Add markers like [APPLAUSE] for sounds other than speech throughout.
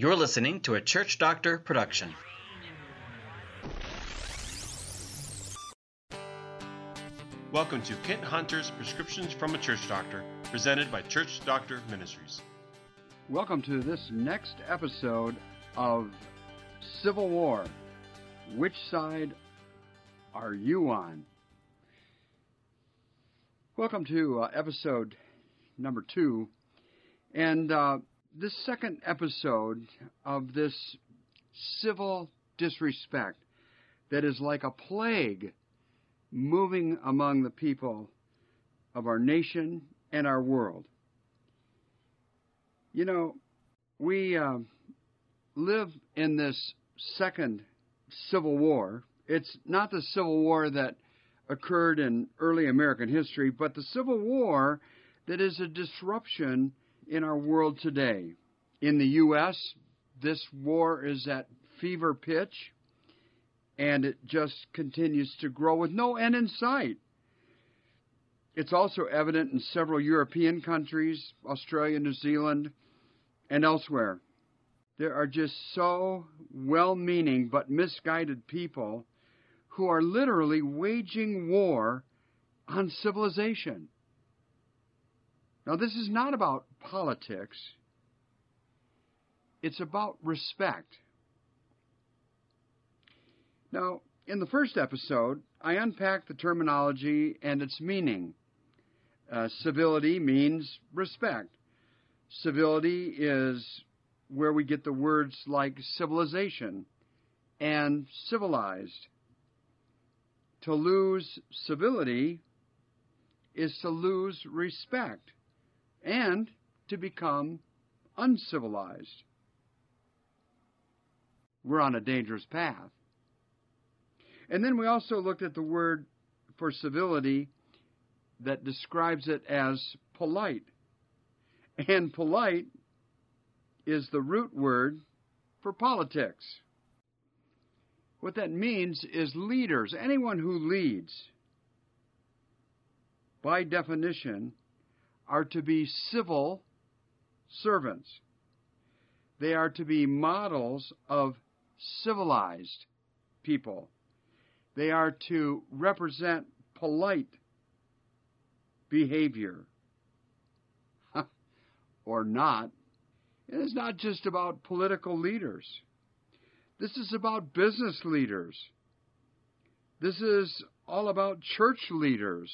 You're listening to a Church Doctor production. Welcome to Kent Hunter's Prescriptions from a Church Doctor, presented by Church Doctor Ministries. Welcome to this next episode of Civil War. Which side are you on? Welcome to uh, episode number two. And uh, this second episode of this civil disrespect that is like a plague moving among the people of our nation and our world. You know, we uh, live in this second Civil War. It's not the Civil War that occurred in early American history, but the Civil War that is a disruption in our world today. In the U.S., this war is at fever pitch and it just continues to grow with no end in sight. It's also evident in several European countries, Australia, New Zealand, and elsewhere. There are just so well meaning but misguided people who are literally waging war on civilization. Now, this is not about politics, it's about respect. Now, in the first episode, I unpacked the terminology and its meaning. Uh, civility means respect. Civility is where we get the words like civilization and civilized. To lose civility is to lose respect and to become uncivilized. We're on a dangerous path. And then we also looked at the word for civility that describes it as polite. And polite is the root word for politics. What that means is leaders, anyone who leads, by definition, are to be civil servants. They are to be models of civilized people. They are to represent polite behavior. [LAUGHS] or not. It is not just about political leaders. This is about business leaders. This is all about church leaders,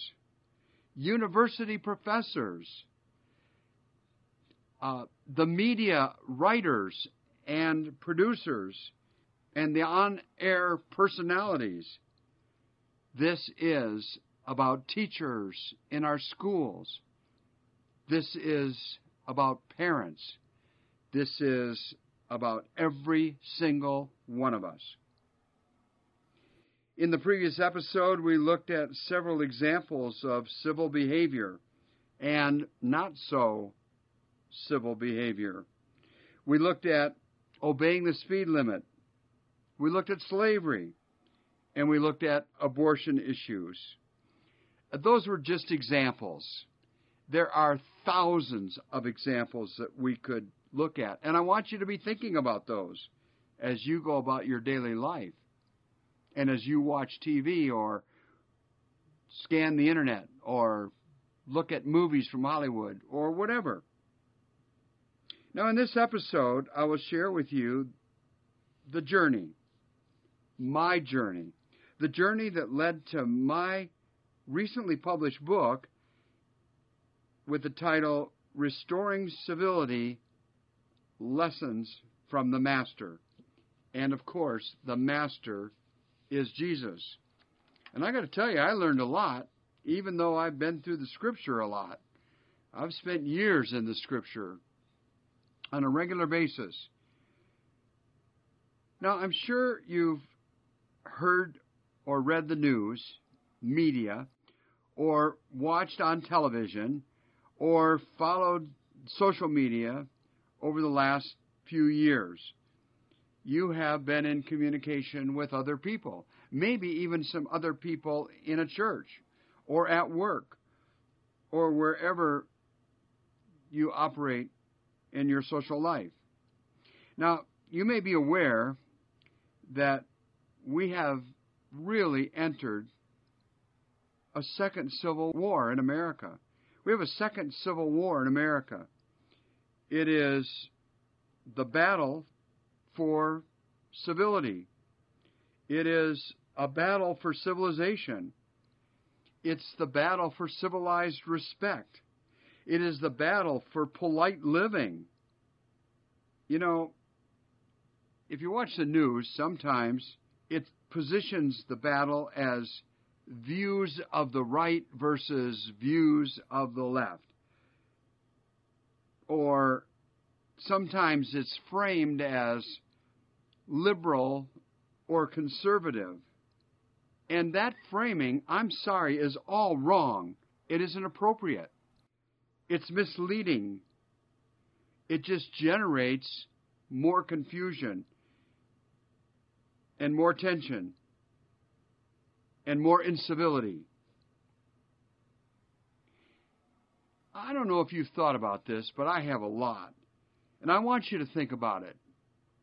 university professors, uh, the media writers and producers, and the on air personalities. This is about teachers in our schools. This is about parents. This is about every single one of us. In the previous episode, we looked at several examples of civil behavior and not so civil behavior. We looked at obeying the speed limit. We looked at slavery. And we looked at abortion issues. Those were just examples. There are thousands of examples that we could look at. And I want you to be thinking about those as you go about your daily life and as you watch TV or scan the internet or look at movies from Hollywood or whatever. Now, in this episode, I will share with you the journey, my journey, the journey that led to my recently published book with the title Restoring Civility Lessons from the Master. And of course, the Master is Jesus. And I got to tell you, I learned a lot, even though I've been through the Scripture a lot. I've spent years in the Scripture on a regular basis. Now, I'm sure you've heard or read the news, media, or watched on television, or followed social media over the last few years. You have been in communication with other people, maybe even some other people in a church, or at work, or wherever you operate in your social life. Now, you may be aware that we have really entered a second civil war in America. We have a second civil war in America. It is the battle for civility. It is a battle for civilization. It's the battle for civilized respect. It is the battle for polite living. You know, if you watch the news, sometimes it positions the battle as views of the right versus views of the left. Or sometimes it's framed as liberal or conservative. And that framing, I'm sorry, is all wrong. It isn't appropriate. It's misleading. It just generates more confusion and more tension and more incivility. I don't know if you've thought about this, but I have a lot. And I want you to think about it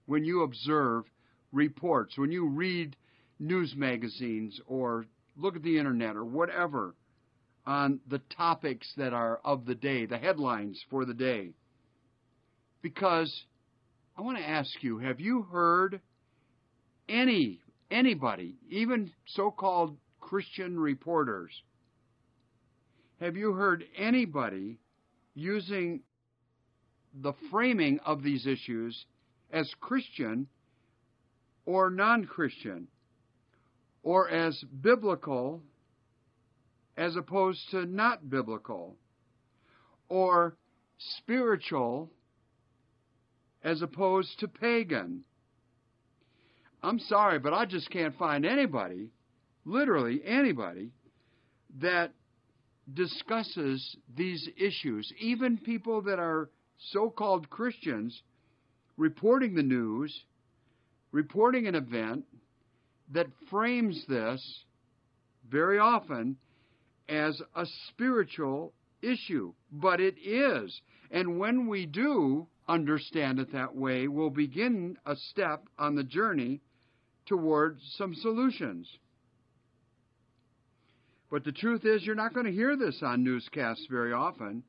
when you observe reports, when you read news magazines or look at the internet or whatever on the topics that are of the day, the headlines for the day. Because I want to ask you, have you heard any anybody, even so-called Christian reporters, have you heard anybody using the framing of these issues as Christian or non Christian, or as biblical as opposed to not biblical, or spiritual as opposed to pagan. I'm sorry, but I just can't find anybody, literally anybody, that discusses these issues. Even people that are so called Christians reporting the news, reporting an event that frames this very often as a spiritual issue. But it is. And when we do understand it that way, we'll begin a step on the journey toward some solutions. But the truth is, you're not going to hear this on newscasts very often.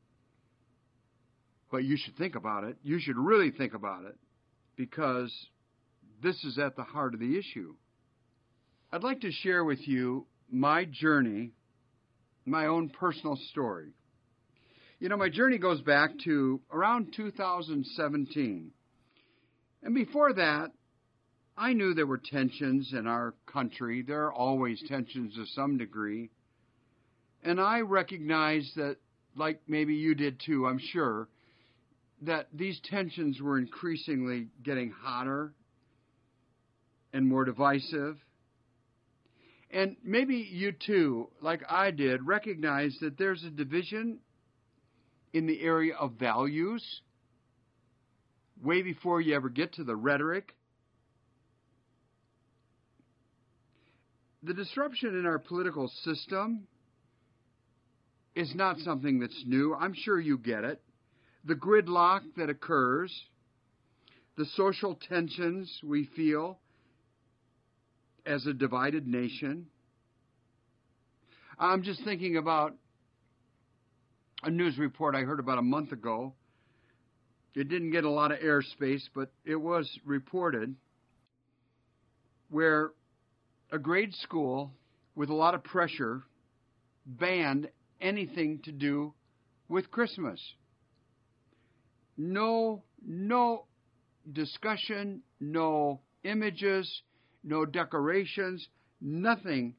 But you should think about it. You should really think about it because this is at the heart of the issue. I'd like to share with you my journey, my own personal story. You know, my journey goes back to around 2017. And before that, I knew there were tensions in our country. There are always tensions to some degree. And I recognized that, like maybe you did too, I'm sure, that these tensions were increasingly getting hotter and more divisive. And maybe you too, like I did, recognize that there's a division in the area of values way before you ever get to the rhetoric the disruption in our political system is not something that's new. I'm sure you get it. The gridlock that occurs, the social tensions we feel as a divided nation. I'm just thinking about a news report I heard about a month ago. It didn't get a lot of airspace, but it was reported where a grade school with a lot of pressure banned anything to do with Christmas. No, no discussion, no images, no decorations, nothing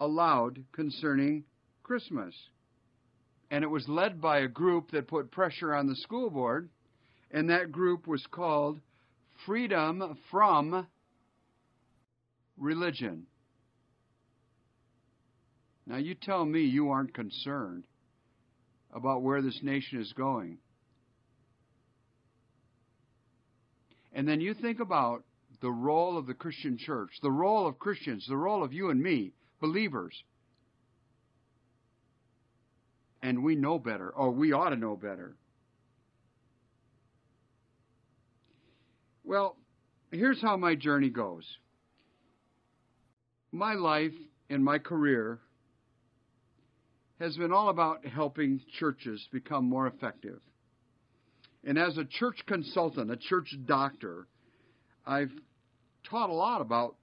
allowed concerning Christmas. And it was led by a group that put pressure on the school board, and that group was called Freedom from Religion. Now, you tell me you aren't concerned about where this nation is going. And then you think about the role of the Christian church, the role of Christians, the role of you and me, believers. And we know better, or we ought to know better. Well, here's how my journey goes. My life and my career has been all about helping churches become more effective. And as a church consultant, a church doctor, I've taught a lot about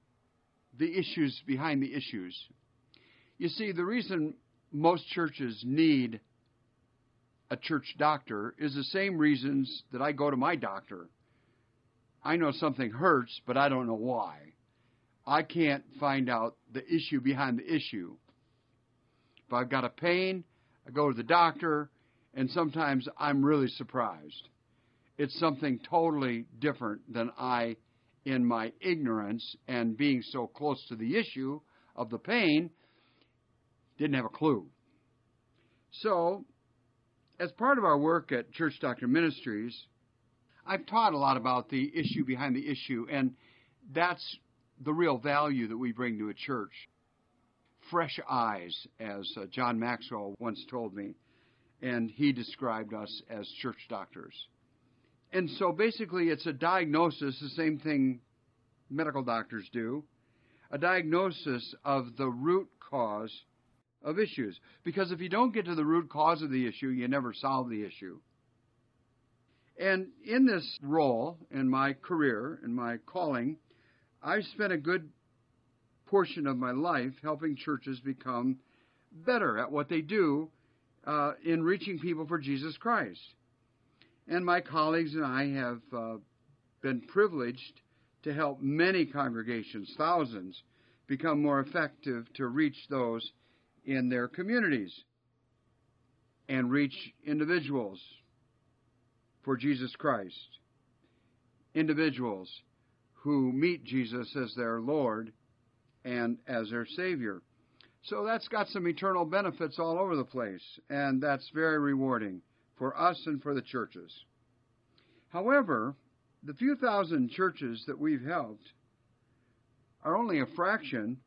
the issues behind the issues. You see, the reason most churches need a church doctor is the same reasons that I go to my doctor. I know something hurts, but I don't know why. I can't find out the issue behind the issue. If I've got a pain, I go to the doctor, and sometimes I'm really surprised. It's something totally different than I, in my ignorance and being so close to the issue of the pain, didn't have a clue. So, as part of our work at Church Doctor Ministries, I've taught a lot about the issue behind the issue, and that's the real value that we bring to a church. Fresh eyes, as uh, John Maxwell once told me, and he described us as church doctors. And so basically, it's a diagnosis, the same thing medical doctors do, a diagnosis of the root cause of issues. Because if you don't get to the root cause of the issue, you never solve the issue. And in this role, in my career, in my calling, I've spent a good portion of my life helping churches become better at what they do uh, in reaching people for Jesus Christ. And my colleagues and I have uh, been privileged to help many congregations, thousands, become more effective to reach those in their communities and reach individuals for Jesus Christ. Individuals who meet Jesus as their Lord and as their Savior. So that's got some eternal benefits all over the place, and that's very rewarding for us and for the churches. However, the few thousand churches that we've helped are only a fraction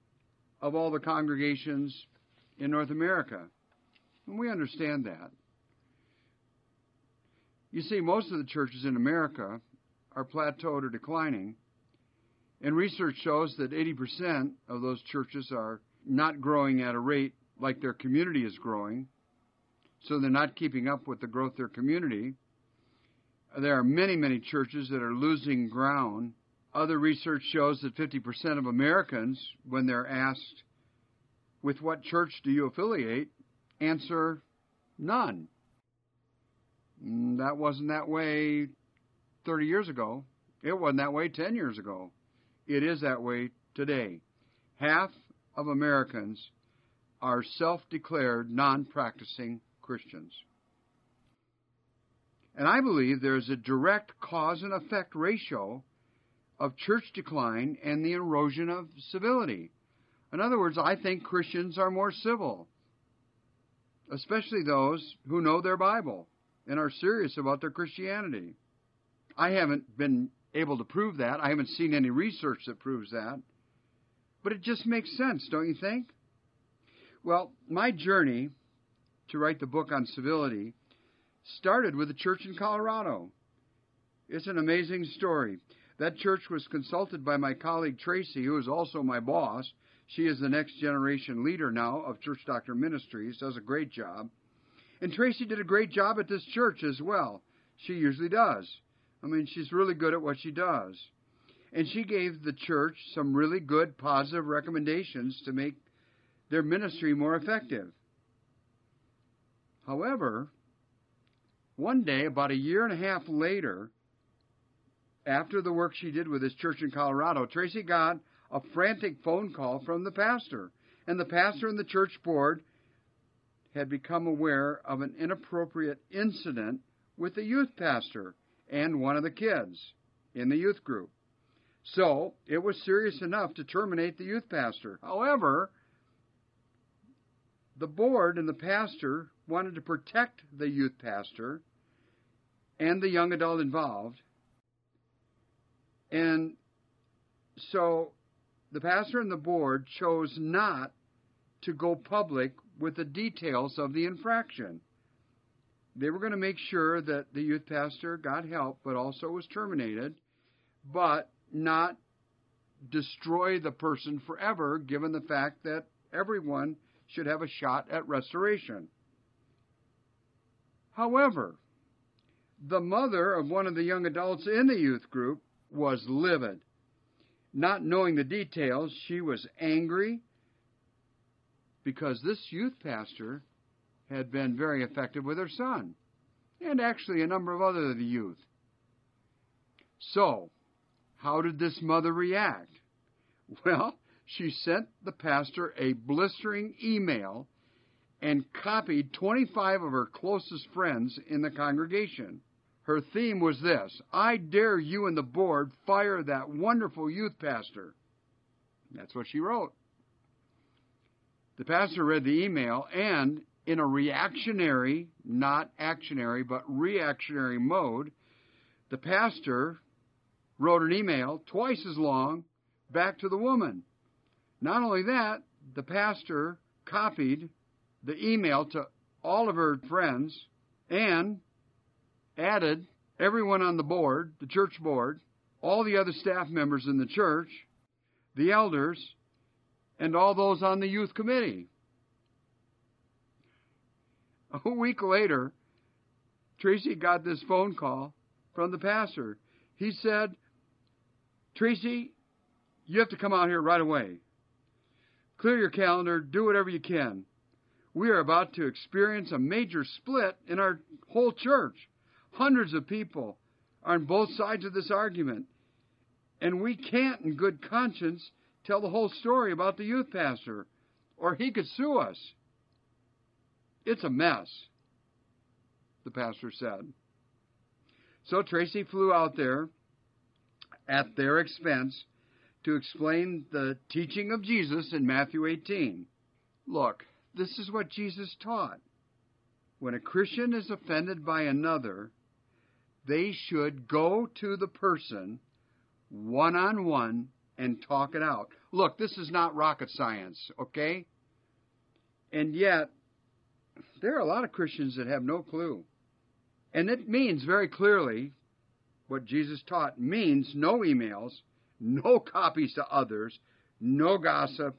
of all the congregations in North America. And we understand that. You see, most of the churches in America are plateaued or declining, and research shows that 80% of those churches are not growing at a rate like their community is growing, so they're not keeping up with the growth of their community. There are many, many churches that are losing ground. Other research shows that 50% of Americans, when they're asked, with what church do you affiliate, answer none. Mm, that wasn't that way 30 years ago. It wasn't that way 10 years ago. It is that way today. Half of Americans are self declared non practicing Christians. And I believe there is a direct cause and effect ratio of church decline and the erosion of civility. In other words, I think Christians are more civil, especially those who know their Bible and are serious about their Christianity. I haven't been able to prove that. I haven't seen any research that proves that. But it just makes sense, don't you think? Well, my journey to write the book on civility started with a church in Colorado. It's an amazing story. That church was consulted by my colleague Tracy, who is also my boss, she is the next generation leader now of Church Doctor Ministries, does a great job. And Tracy did a great job at this church as well. She usually does. I mean, she's really good at what she does. And she gave the church some really good positive recommendations to make their ministry more effective. However, one day, about a year and a half later, after the work she did with this church in Colorado, Tracy got a frantic phone call from the pastor. And the pastor and the church board had become aware of an inappropriate incident with the youth pastor and one of the kids in the youth group. So it was serious enough to terminate the youth pastor. However, the board and the pastor wanted to protect the youth pastor and the young adult involved. And so the pastor and the board chose not to go public with the details of the infraction. They were going to make sure that the youth pastor got help, but also was terminated. but not destroy the person forever, given the fact that everyone should have a shot at restoration. However, the mother of one of the young adults in the youth group was livid. Not knowing the details, she was angry because this youth pastor had been very effective with her son, and actually a number of other of the youth. So, how did this mother react? [LAUGHS] Well, she sent the pastor a blistering email and copied 25 of her closest friends in the congregation. Her theme was this I dare you and the board fire that wonderful youth pastor. That's what she wrote. The pastor read the email and, in a reactionary, not actionary, but reactionary mode, the pastor wrote an email twice as long back to the woman. Not only that, the pastor copied the email to all of her friends and added everyone on the board, the church board, all the other staff members in the church, the elders, and all those on the youth committee. A week later, Tracy got this phone call from the pastor. He said, Tracy, you have to come out here right away. Clear your calendar, do whatever you can. We are about to experience a major split in our whole church. Hundreds of people are on both sides of this argument, and we can't, in good conscience, tell the whole story about the youth pastor, or he could sue us. It's a mess, the pastor said. So Tracy flew out there at their expense to explain the teaching of Jesus in Matthew 18. Look, this is what Jesus taught. When a Christian is offended by another, they should go to the person one on one and talk it out. Look, this is not rocket science, okay? And yet, there are a lot of Christians that have no clue. And it means very clearly what Jesus taught means no emails, no copies to others, no gossip,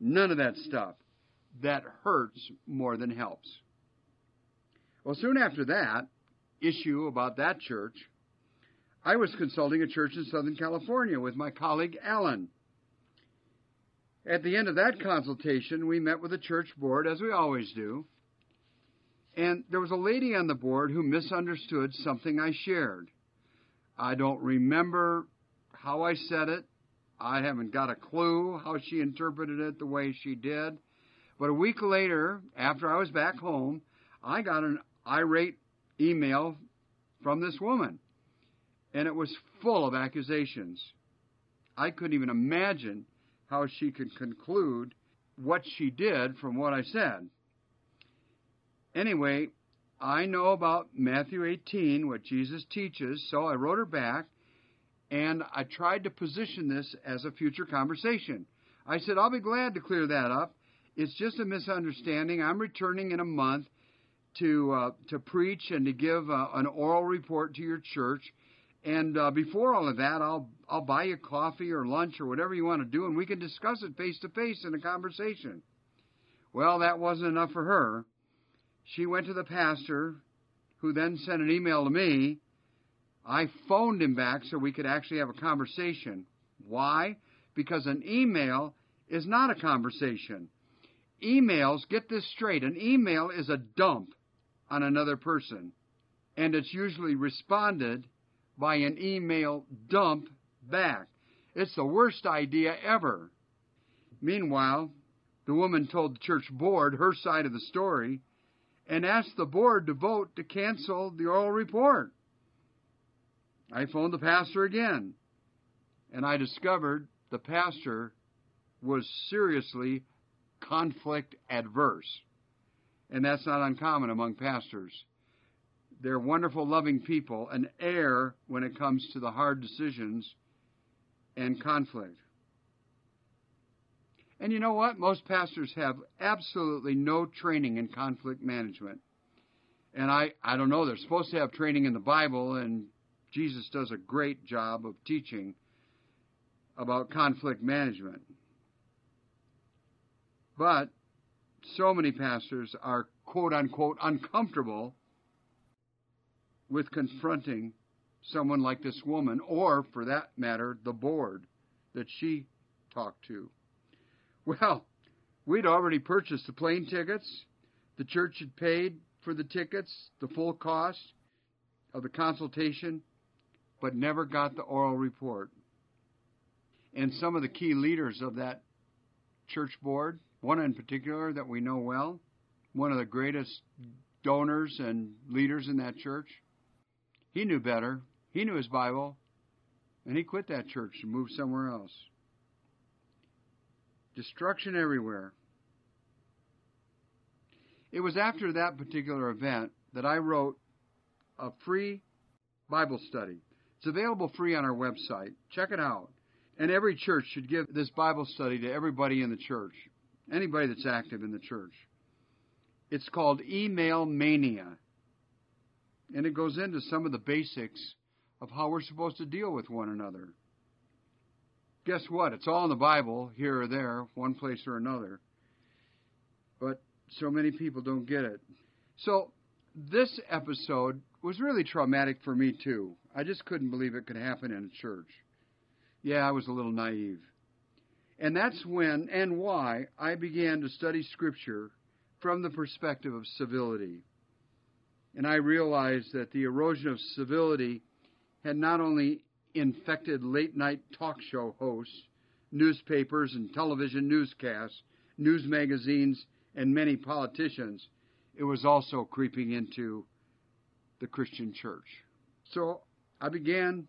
none of that stuff. That hurts more than helps. Well, soon after that issue about that church, I was consulting a church in Southern California with my colleague Alan. At the end of that consultation, we met with the church board, as we always do, and there was a lady on the board who misunderstood something I shared. I don't remember how I said it. I haven't got a clue how she interpreted it the way she did. But a week later, after I was back home, I got an irate email from this woman, and it was full of accusations. I couldn't even imagine how she could conclude what she did from what I said. Anyway, I know about Matthew 18, what Jesus teaches, so I wrote her back and I tried to position this as a future conversation. I said, I'll be glad to clear that up. It's just a misunderstanding. I'm returning in a month to uh, to preach and to give uh, an oral report to your church. And uh, before all of that, I'll I'll buy you coffee or lunch or whatever you want to do, and we can discuss it face to face in a conversation. Well, that wasn't enough for her. She went to the pastor, who then sent an email to me. I phoned him back so we could actually have a conversation. Why? Because an email is not a conversation. Emails, get this straight, an email is a dump on another person, and it's usually responded by an email dump back. It's the worst idea ever. Meanwhile, the woman told the church board her side of the story, and asked the board to vote to cancel the oral report. I phoned the pastor again, and I discovered the pastor was seriously conflict adverse. And that's not uncommon among pastors. They're wonderful, loving people, and err when it comes to the hard decisions and conflict. And you know what? Most pastors have absolutely no training in conflict management. And I, I don't know, they're supposed to have training in the Bible and Jesus does a great job of teaching about conflict management. But so many pastors are quote unquote uncomfortable with confronting someone like this woman, or for that matter, the board that she talked to. Well, we'd already purchased the plane tickets. The church had paid for the tickets, the full cost of the consultation, but never got the oral report. And some of the key leaders of that church board, one in particular that we know well, one of the greatest donors and leaders in that church, he knew better. He knew his Bible, and he quit that church and moved somewhere else. Destruction everywhere. It was after that particular event that I wrote a free Bible study. It's available free on our website. Check it out. And every church should give this Bible study to everybody in the church, anybody that's active in the church. It's called Email Mania. And it goes into some of the basics of how we're supposed to deal with one another. Guess what? It's all in the Bible, here or there, one place or another. But so many people don't get it. So, this episode was really traumatic for me, too. I just couldn't believe it could happen in a church. Yeah, I was a little naive. And that's when and why I began to study Scripture from the perspective of civility. And I realized that the erosion of civility had not only infected late night talk show hosts, newspapers and television newscasts, news magazines, and many politicians, it was also creeping into the Christian church. So I began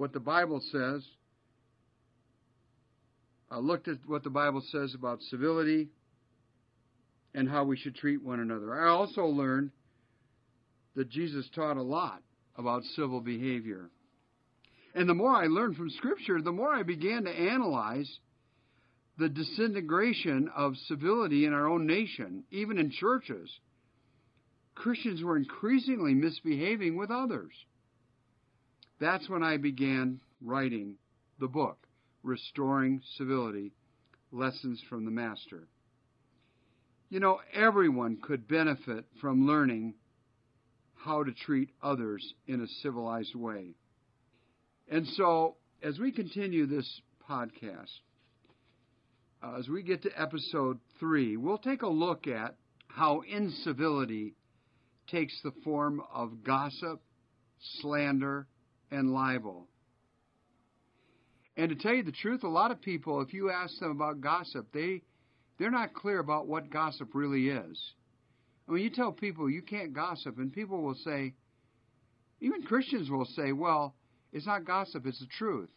what the Bible says. I looked at what the Bible says about civility and how we should treat one another. I also learned that Jesus taught a lot about civil behavior. And the more I learned from Scripture, the more I began to analyze the disintegration of civility in our own nation, even in churches. Christians were increasingly misbehaving with others. That's when I began writing the book, Restoring Civility Lessons from the Master. You know, everyone could benefit from learning how to treat others in a civilized way. And so, as we continue this podcast, uh, as we get to episode three, we'll take a look at how incivility takes the form of gossip, slander, and libel. And to tell you the truth, a lot of people, if you ask them about gossip, they they're not clear about what gossip really is. I mean, you tell people you can't gossip, and people will say, even Christians will say, well, it's not gossip, it's the truth.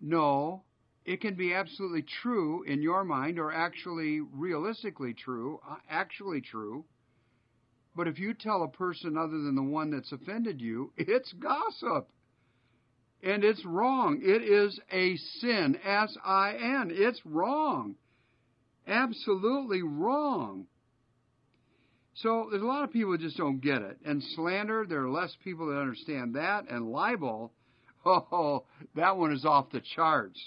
No, it can be absolutely true in your mind, or actually realistically true, uh, actually true. But if you tell a person other than the one that's offended you, it's gossip. And it's wrong. It is a sin. S I N. It's wrong. Absolutely wrong. So there's a lot of people who just don't get it. And slander, there are less people that understand that. And libel, [LAUGHS] oh, that one is off the charts.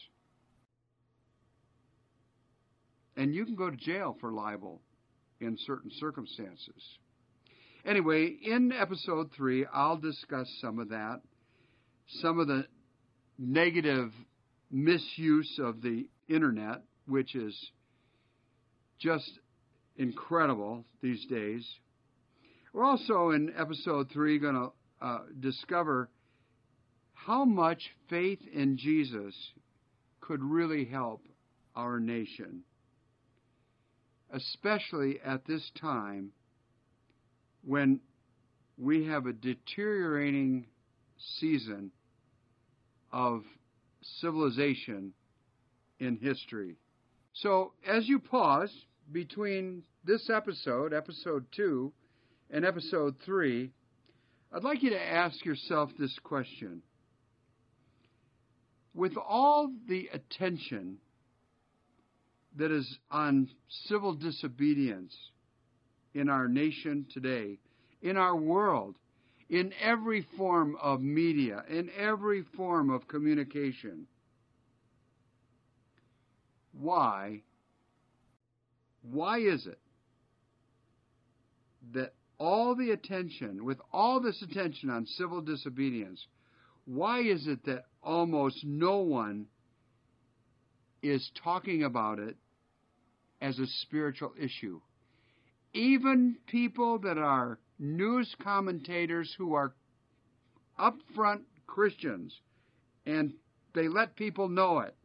And you can go to jail for libel in certain circumstances. Anyway, in episode three, I'll discuss some of that, some of the negative misuse of the internet, which is just incredible these days. We're also in episode three going to uh, discover how much faith in Jesus could really help our nation especially at this time when we have a deteriorating season of civilization in history. So, as you pause between this episode, episode 2, and episode 3, I'd like you to ask yourself this question. With all the attention that is on civil disobedience in our nation today, in our world, in every form of media, in every form of communication. Why? Why is it that all the attention, with all this attention on civil disobedience, why is it that almost no one is talking about it as a spiritual issue? Even people that are news commentators who are upfront Christians and they let people know it.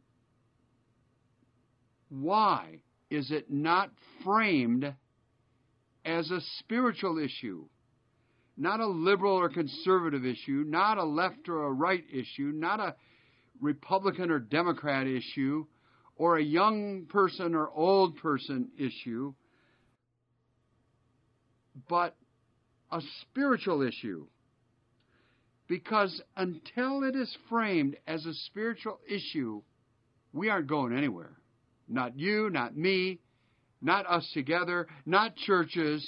Why is it not framed as a spiritual issue? Not a liberal or conservative issue, not a left or a right issue, not a Republican or Democrat issue, or a young person or old person issue, but a spiritual issue. Because until it is framed as a spiritual issue, we aren't going anywhere. Not you, not me, not us together, not churches,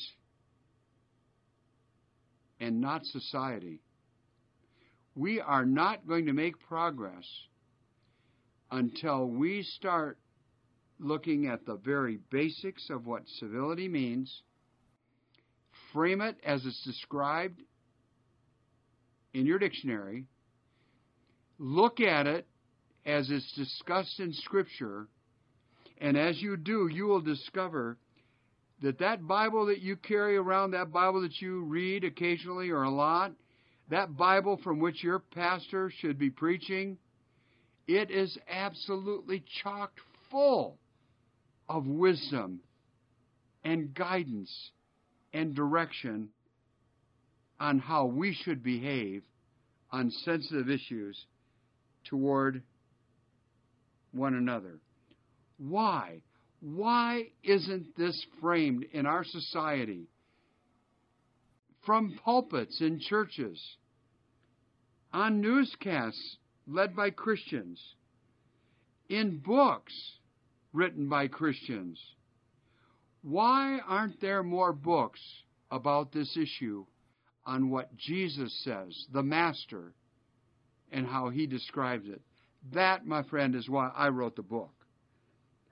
and not society. We are not going to make progress until we start looking at the very basics of what civility means frame it as it's described in your dictionary, look at it as it's discussed in Scripture, and as you do, you will discover that that Bible that you carry around, that Bible that you read occasionally or a lot, that Bible from which your pastor should be preaching, it is absolutely chocked full of wisdom and guidance and direction on how we should behave on sensitive issues toward one another. Why? Why isn't this framed in our society from pulpits in churches, on newscasts led by Christians, in books written by Christians? Why aren't there more books about this issue on what Jesus says, the Master, and how he describes it? That, my friend, is why I wrote the book.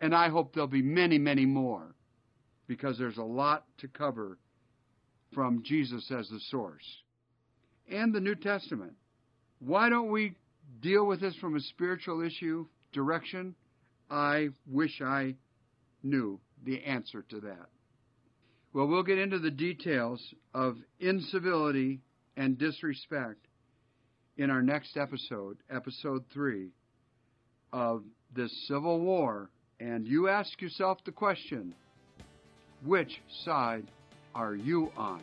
And I hope there'll be many, many more because there's a lot to cover from Jesus as the source and the New Testament. Why don't we deal with this from a spiritual issue direction? I wish I knew the answer to that. Well, we'll get into the details of incivility and disrespect in our next episode, episode 3 of this Civil War. And you ask yourself the question which side are you on?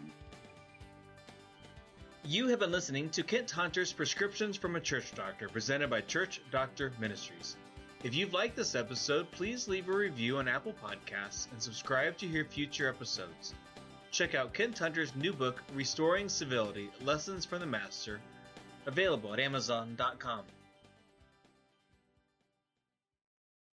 You have been listening to Kent Hunter's Prescriptions from a Church Doctor, presented by Church Doctor Ministries. If you've liked this episode, please leave a review on Apple Podcasts and subscribe to hear future episodes. Check out Kent Hunter's new book, Restoring Civility Lessons from the Master, available at Amazon.com.